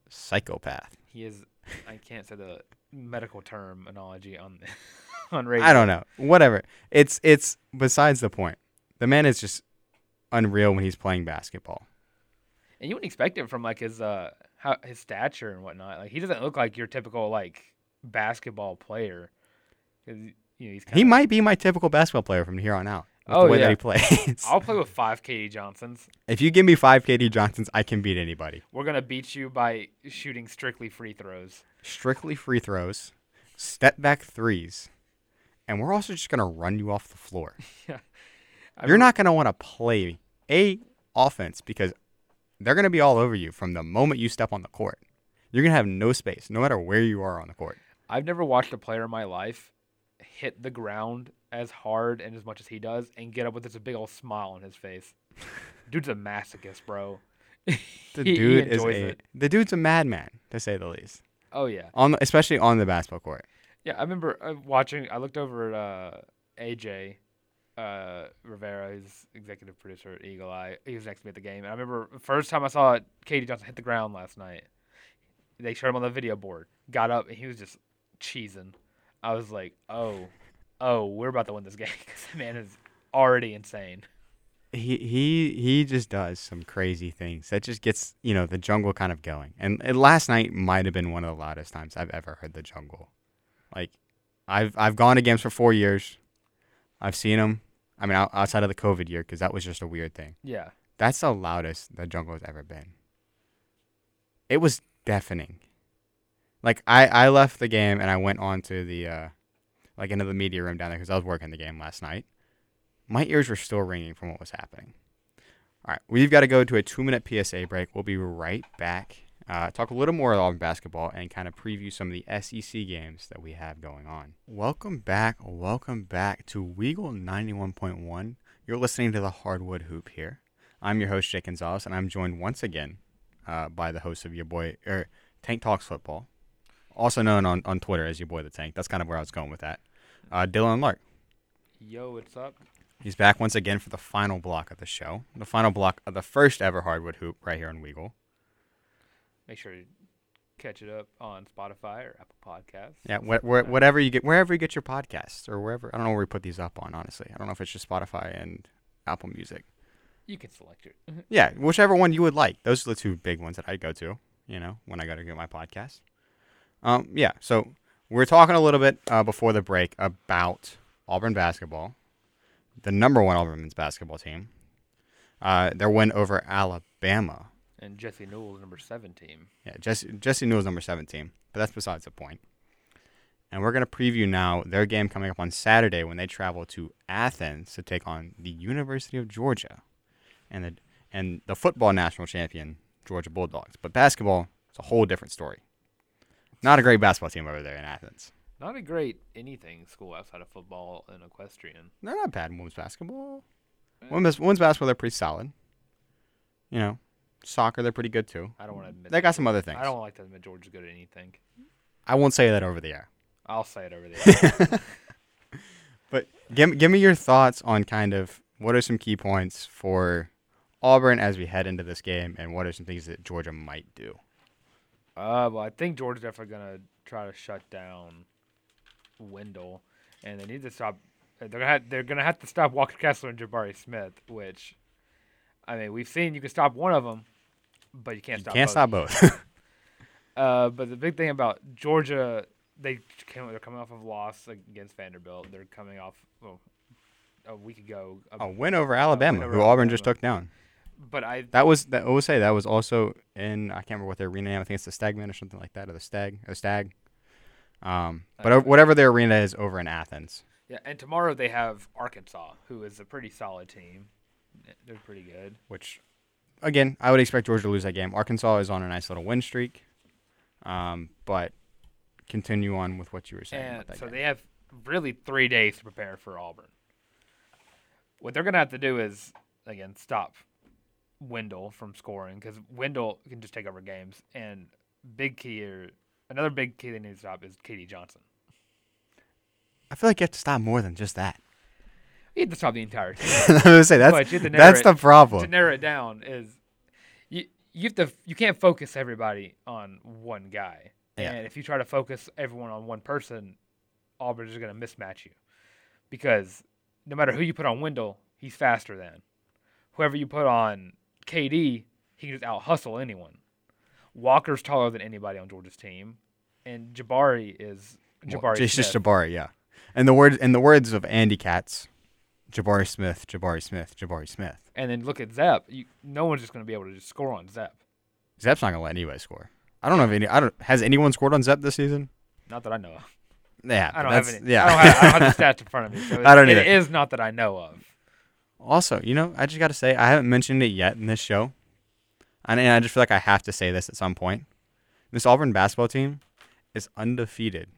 Psychopath. He is. I can't say the medical terminology on [laughs] on radio. I don't know. Whatever. It's it's besides the point. The man is just unreal when he's playing basketball. And you wouldn't expect it from like his uh how, his stature and whatnot. Like he doesn't look like your typical like basketball player. 'Cause, You know, he's He kinda- might be my typical basketball player from here on out. With Oh, the way yeah. that he plays. I'll play with [laughs] five KD Johnsons. if you give me five KD Johnsons, I can beat anybody. We're gonna beat you by shooting strictly free throws. strictly free throws, step back threes, and we're also just gonna run you off the floor. [laughs] I You're not gonna want to play a offense because they're gonna be all over you from the moment you step on the court. You're gonna have no space, no matter where you are on the court. I've never watched a player in my life hit the ground as hard and as much as he does and get up with this big old smile on his face. [laughs] Dude's a masochist, bro. [laughs] The He- he dude is a it. the dude's a madman to say the least. Oh yeah. On the, especially on the basketball court. Yeah, I remember uh, watching. I looked over at uh, AJ uh, Rivera, who's executive producer at Eagle Eye. He was next to me at the game, and I remember the first time I saw it, K.D. Johnson hit the ground last night. They showed him on the video board. Got up and he was just cheesing. I was like, oh, oh, we're about to win this game [laughs] because the man is already insane. he he he just does some crazy things that just gets you know the jungle kind of going. And, and last night might have been one of the loudest times I've ever heard the jungle. Like, I've I've gone to games for four years. I've seen them. I mean, outside of the COVID year, because that was just a weird thing. Yeah. That's the loudest the jungle has ever been. It was deafening. Like I, I left the game and I went on to the uh, like into the media room down there because I was working the game last night. My ears were still ringing from what was happening. All right, we've got to go to a two minute PSA break. We'll be right back. Uh, talk a little more about basketball and kind of preview some of the SEC games that we have going on. Welcome back. Welcome back to Weagle 91.1. You're listening to the Hardwood Hoop here. I'm your host, Jake Gonzalez, and I'm joined once again uh, by the host of your boy, er, Tank Talks Football, also known on, on Twitter as your boy, the Tank. That's kind of where I was going with that. Uh, Dylan Larck. Yo, what's up? He's back once again for the final block of the show, the final block of the first ever Hardwood Hoop right here on Weagle. Make sure to catch it up on Spotify or Apple Podcasts. Yeah, wh- wh- whatever you get, wherever you get your podcasts, or wherever. I don't know where we put these up on. Honestly, I don't know if it's just Spotify and Apple Music. You can select it. [laughs] Yeah, whichever one you would like. Those are the two big ones that I go to. You know, when I go to get my podcast. Um, yeah. So we're talking a little bit uh, before the break about Auburn basketball, the number one Auburn men's basketball team. Uh, their win over Alabama. And Jesse Newell's number seven team. Yeah, Jesse Jesse Newell's number seventeen, but that's besides the point. And we're gonna preview now their game coming up on Saturday when they travel to Athens to take on the University of Georgia, and the and the football national champion Georgia Bulldogs. But basketball is a whole different story. Not a great basketball team over there in Athens. Not a great anything school outside of football and equestrian. They're not bad in women's basketball. Eh. Women's women's basketball they're pretty solid. You know, soccer they're pretty good too. I don't want to admit. They got some other things. I don't like to admit Georgia's good at anything. I won't say that over the air. I'll say it over the [laughs] air. But give give me your thoughts on kind of what are some key points for Auburn as we head into this game, and what are some things that Georgia might do? uh, well, I think Georgia's definitely gonna try to shut down Wendell, and they need to stop. They're gonna have, they're gonna have to stop Walker Kessler and Jabari Smith, which, I mean, we've seen you can stop one of them, but you can't You stop. can't both. stop both. [laughs] Uh, but the big thing about Georgia, they came, they're coming off of a loss against Vanderbilt. They're coming off well, a week ago. a- a win over Alabama, over who Auburn just took down. But I That was that. I will say that was also in. I can't remember what their arena name. I think it's the Stagman or something like that, or the Stag, or Stag. Um, but Uh, whatever their arena is over in Athens. yeah, and tomorrow they have Arkansas, who is a pretty solid team. They're pretty good. which again I would expect Georgia to lose that game. Arkansas is on a nice little win streak, um, but continue on with what you were saying. And about that so game. they have really three days to prepare for Auburn. What they're gonna have to do is again stop Wendell from scoring because Wendell can just take over games. And big key here, another big key they need to stop is K.D. Johnson. I feel like you have to stop more than just that. You have to stop the entire [laughs] team. I was gonna say that's But you have to narrow that's it- the problem. to narrow it down is you you have to you can't focus everybody on one guy. Yeah. And if you try to focus everyone on one person, Auburn is going to mismatch you. Because no matter who you put on Wendell, he's faster than. Whoever you put on KD, he can just out hustle anyone. Walker's taller than anybody on Georgia's team, and Jabari is Well, Jabari. just, just Jabari, yeah. And the words in the words of Andy Katz, Jabari Smith, Jabari Smith, Jabari Smith. and then look at Zep. You, no one's just going to be able to just score on Zep. Zep's not gonna let anybody score. I don't know if any. I don't. Has anyone scored on Zep this season? Not that I know of. Yeah, I don't have any. Yeah. I, don't have, I don't have the [laughs] stats in front of me. So [laughs] I don't it, either. It is not that I know of. Also, you know, I just got to say, I haven't mentioned it yet in this show. And I just feel like I have to say this at some point. This Auburn basketball team is undefeated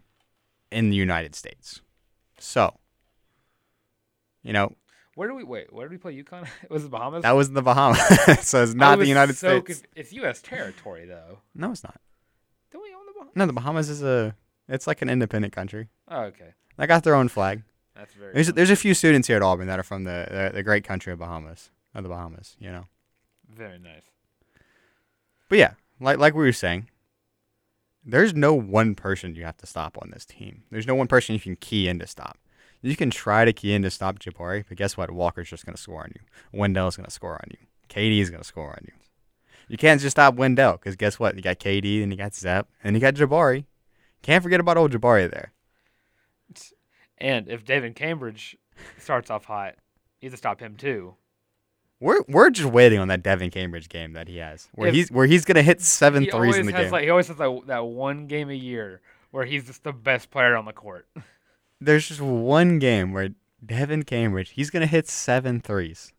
in the United States. So, you know, Where do we wait? Where did we play UConn? [laughs] was it Bahamas? that was in the Bahamas. [laughs] [laughs] so it's not the United so States. conf- it's U.S. territory though. No, it's not. Don't we own the Bahamas? No, the Bahamas is a, it's like an independent country. Oh, okay, They got their own flag. that's very. There's, funny. there's a few students here at Auburn that are from the, the, the great country of Bahamas, of the Bahamas, you know. very nice. But yeah, like like we were saying, there's no one person you have to stop on this team. There's no one person you can key in to stop. You can try to key in to stop Jabari, but guess what? Walker's just going to score on you. Wendell's going to score on you. KD is going to score on you. You can't just stop Wendell because guess what? You got KD and you got Zep and you got Jabari. Can't forget about old Jabari there. And if Devin Cambridge starts off hot, you have to stop him too. We're we're just waiting on that Devin Cambridge game that he has, where If- he's where he's gonna hit seven threes in the game. like he always has that, that one game a year where he's just the best player on the court. [laughs] There's just one game where Devin Cambridge he's gonna hit seven threes.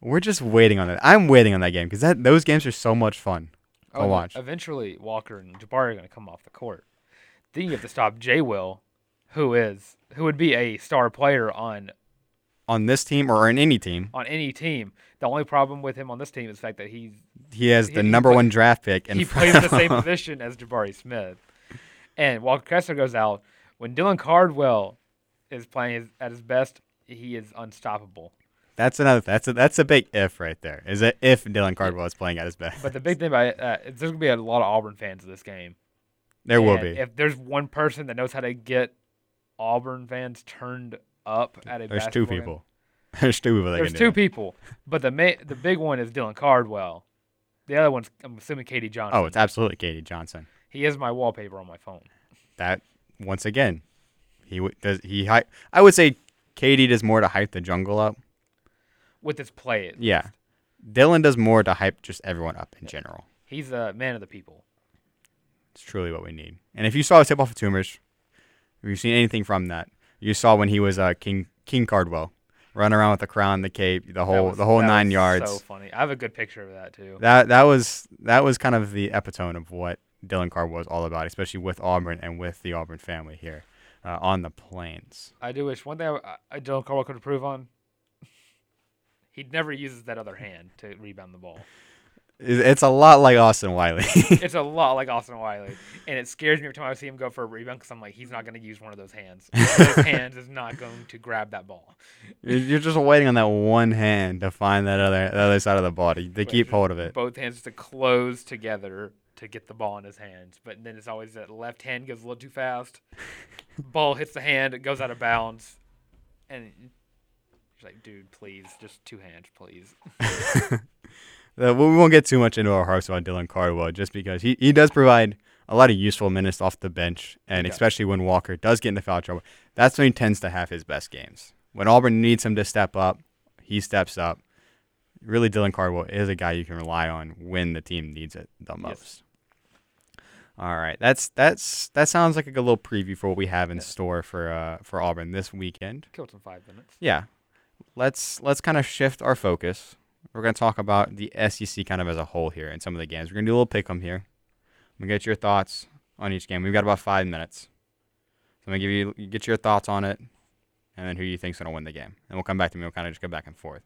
We're just waiting on that. I'm waiting on that game because that those games are so much fun. I'll oh, watch. Eventually, Walker and Jabari are going to come off the court. Then you have to stop Jay Will, who is who would be a star player on On this team or on any team, on any team. The only problem with him on this team is the fact that he's he has He- the number one draft pick. And he plays the same [laughs] position as Jabari Smith. And Walker Kessler goes out when Dylan Cardwell is playing his, at his best. He is unstoppable. That's another. That's a that's a big if right there. Is it if Dylan Cardwell is playing at his best? But the big thing about it, uh, there's gonna be a lot of Auburn fans in this game. there will be. If there's one person that knows how to get Auburn fans turned up at a There's two basketball game, people. [laughs] There's two people. There's two people, but the ma- the big one is Dylan Cardwell. The other one's I'm assuming K.D. Johnson. Oh, it's absolutely K.D. Johnson. he is my wallpaper on my phone. that once again, he does he hy- I would say K.D. does more to hype the jungle up. With his play, Yeah, Dylan does more to hype just everyone up in general. he's a man of the people. It's truly what we need. And if you saw a tip off of tumors, if you've seen anything from that, you saw when he was uh, King King Cardwell, running around with the crown, the cape, the whole was- the whole nine yards. So funny. I have a good picture of that too. That that was that was kind of the epitome of what Dylan Cardwell was all about, especially with Auburn and with the Auburn family here uh, on the plains. I do wish one thing I, I Dylan Cardwell could improve on. [laughs] He never uses that other hand to rebound the ball. It's a lot like Austin Wiley. [laughs] it's a lot like Austin Wiley, and it scares me every time I see him go for a rebound because I'm like, he's not going to use one of those hands. One of those [laughs] hands is not going to grab that ball. You're you're just waiting on that one hand to find that other the other side of the body. They But keep hold of it. Both hands to close together to get the ball in his hands, but then it's always that left hand goes a little too fast. [laughs] ball hits the hand, it goes out of bounds, and it's like, dude, please, just two hands, please. [laughs] Uh, we won't get too much into our hearts about Dylan Cardwell, just because he, he does provide a lot of useful minutes off the bench, and does. especially when Walker does get into foul trouble, that's when he tends to have his best games. When Auburn needs him to step up, he steps up. Really, Dylan Cardwell is a guy you can rely on when the team needs it the Yes. All right, that's that's that sounds like a good little preview for what we have in Yeah. store for uh for Auburn this weekend. Killed in five minutes. yeah, let's let's kind of shift our focus. We're gonna talk about the SEC kind of as a whole here and some of the games. We're gonna do a little pick 'em here. I'm gonna get your thoughts on each game. We've got about five minutes. So I'm gonna give you get your thoughts on it, and then who you think's gonna win the game. And we'll come back to me. We'll kind of just go back and forth.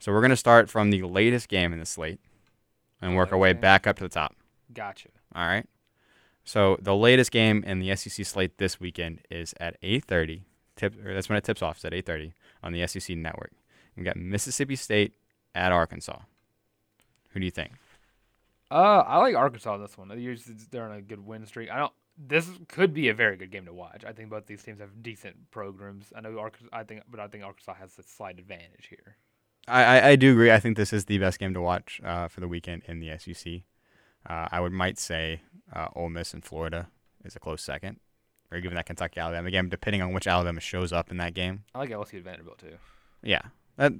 So we're gonna start from the latest game in the slate, and work our way back up to the top. Gotcha. All right. So the latest game in the SEC slate this weekend is at 8:30. Tip, or that's when it tips off. It's at 8:30 on the SEC network. We got Mississippi State at Arkansas. Who do you think? Uh, I like Arkansas in this one. They're on a good win streak. I don't. This could be a very good game to watch. I think both these teams have decent programs. I know Arkansas. I think, but I think Arkansas has a slight advantage here. I, I, I do agree. I think this is the best game to watch uh, for the weekend in the SEC. Uh, I would might say uh, Ole Miss and Florida is a close second, or given that Kentucky Alabama game, depending on which Alabama shows up in that game. I like LSU at Vanderbilt too. Yeah, that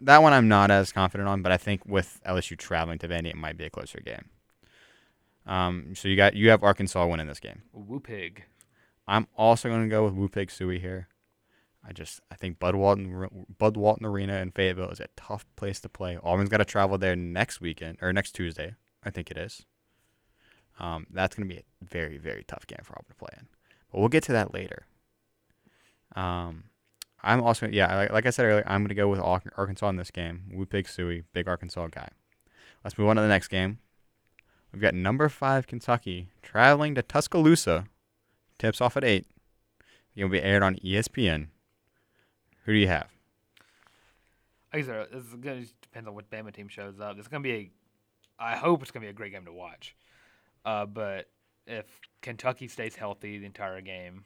that one I'm not as confident on, but I think with LSU traveling to Vandy, it might be a closer game. Um, so you got you have Arkansas winning this game. Woo pig. I'm also going to go with Woo Pig Sooie here. I just I think Bud Walton Bud Walton Arena in Fayetteville is a tough place to play. Auburn's got to travel there next weekend or next Tuesday, I think it is. Um, that's going to be a very very tough game for Auburn to play in, but we'll get to that later. Um, I'm also yeah like, like I said earlier, I'm going to go with Arkansas in this game. Woo Pig Sooie, big Arkansas guy. Let's move on to the next game. We've got number five Kentucky traveling to Tuscaloosa. Tips off at eight. It'll be aired on ESPN. Who do you have? I said, it's gonna just depend on what Bama team shows up. It's gonna be a. I hope it's gonna be a great game to watch. Uh, but if Kentucky stays healthy the entire game,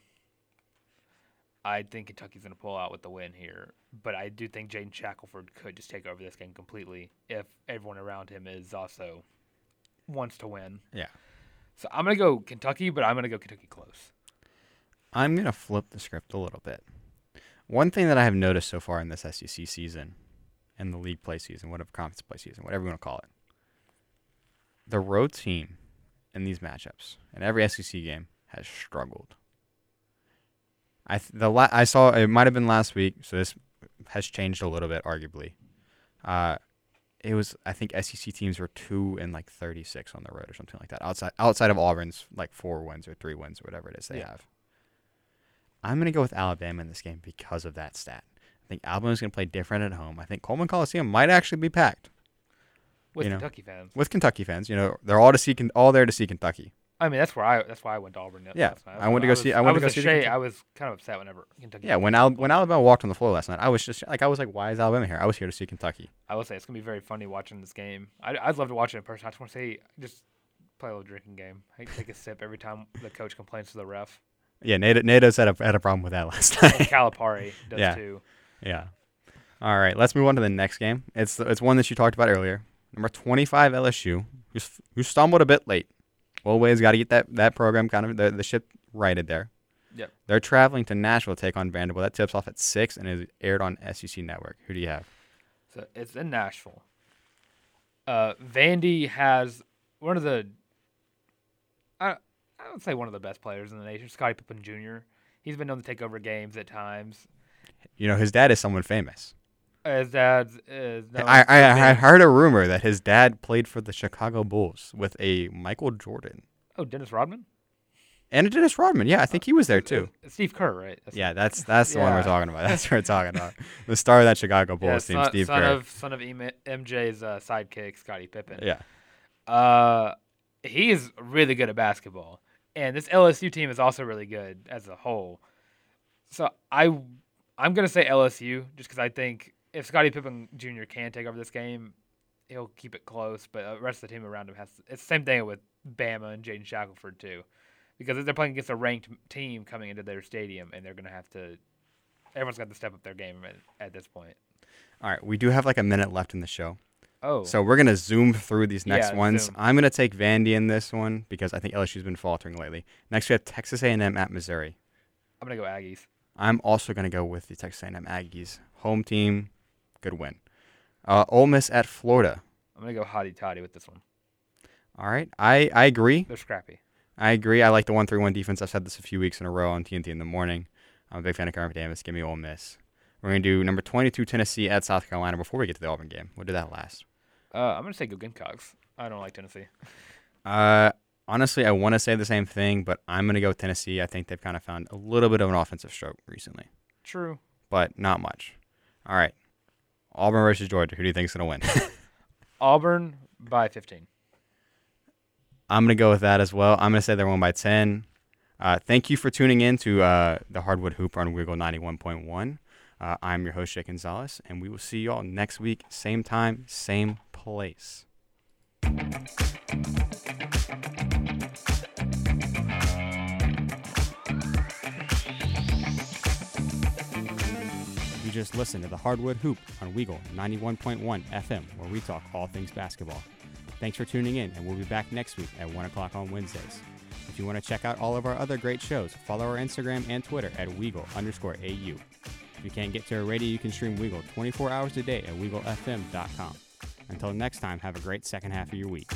I think Kentucky's going to pull out with the win here. But I do think Jaden Shackelford could just take over this game completely if everyone around him is also wants to win. Yeah. So I'm going to go Kentucky, but I'm going to go Kentucky close. I'm going to flip the script a little bit. One thing that I have noticed so far in this SEC season, and the league play season, whatever conference play season, whatever you want to call it, the road team in these matchups and every SEC game has struggled. I th- the la- I saw it might have been last week, so this has changed a little bit, arguably. Uh, it was I think SEC teams were two and like thirty six on the road or something like that. Outside outside of Auburn's like four wins or three wins or whatever it is they Yeah. have. I'm gonna go with Alabama in this game because of that stat. I think Alabama's gonna play different at home. I think Coleman Coliseum might actually be packed With You know. Kentucky fans. with Kentucky fans. You know, they're all to see all there to see Kentucky. I mean, that's where I that's why I went to Auburn. Yeah, last night. I went to go was- see- I went to was go see I was kind of upset whenever Kentucky. Yeah, when Al- when Alabama walked on the floor last night, I was just like I was like, why is Alabama here? I was here to see Kentucky. I will say it's gonna be very funny watching this game. I, I'd love to watch it in person. I just want to say, just play a little drinking game. I take a sip every time the coach complains to the ref. Yeah, NATO, Nate Oats had a had a problem with that [laughs] last And. Calipari does Yeah. too. Yeah. All right, let's move on to the next game. It's it's one that you talked about earlier. Number 25 LSU, who stumbled a bit late. Always got to get that, that program kind of the, the ship righted there. Yep. They're traveling to Nashville to take on Vanderbilt. That tips off at 6 and is aired on SEC Network. Who do you have? So it's in Nashville. Uh, Vandy has one of the, I I would say one of the best players in the nation, Scottie Pippen Jr. He's been known to take over games at times. You know, his dad is someone famous. His dad is I, I, I heard a rumor that his dad played for the Chicago Bulls with a Michael Jordan oh Dennis Rodman. and a Dennis Rodman. Yeah, I think he was there too. Uh, Steve Kerr, right? That's- Yeah, that's that's the one we're talking about. [laughs] That's what we're talking about. [laughs] The star of that Chicago Yeah, Bulls team, son, Steve son Kerr. of son of MJ's uh, sidekick, Scottie Pippen. yeah. Uh, he is really good at basketball, and this LSU team is also really good as a whole. So I, I'm gonna say LSU just because I think if Scottie Pippen Jr. can take over this game, he'll keep it close. But the rest of the team around him has. It's the same thing with Bama and Jaden Shackelford too, because they're playing against a ranked team coming into their stadium, and they're gonna have to. Everyone's got to step up their game at, at this point. All right, we do have like a minute left in the show. Oh, So we're gonna zoom through these next Yeah, ones. zoom. I'm gonna take Vandy in this one because I think LSU's been faltering lately. Next we have Texas A&M at Missouri. I'm gonna go Aggies. I'm also gonna go with the Texas A&M Aggies. Home team, good win. Uh, Ole Miss at Florida. I'm gonna go Hotty Toddy with this one. All right, I I agree. They're scrappy. I agree. I like the one three one defense. I've said this a few weeks in a row on TNT in the morning. I'm a big fan of Kermit Davis. Give me Ole Miss. We're gonna do number 22 Tennessee at South Carolina before we get to the Auburn game. We'll do that last. Uh, I'm gonna say go Gamecocks. I don't like Tennessee. Uh, honestly, I want to say the same thing, but I'm gonna go with Tennessee. I think they've kind of found a little bit of an offensive stroke recently, True. but not much. All right, Auburn versus Georgia. Who do you think's gonna win? [laughs] Auburn by 15. I'm gonna go with that as well. I'm gonna say they're one by 10. Uh, thank you for tuning in to uh, the Hardwood Hoop on Weagle 91.1. Uh, I'm your host, Jake Gonzalez, and we will see you all next week, same time, same place. You just listened to the Hardwood Hoop on Weagle 91.1 FM, where we talk all things basketball. Thanks for tuning in, and we'll be back next week at 1 o'clock on Wednesdays. If you want to check out all of our other great shows, follow our Instagram and Twitter at Weagle underscore AU. If you can't get to a radio, you can stream Weagle 24 hours a day at WeagleFM.com. Until next time, have a great second half of your week.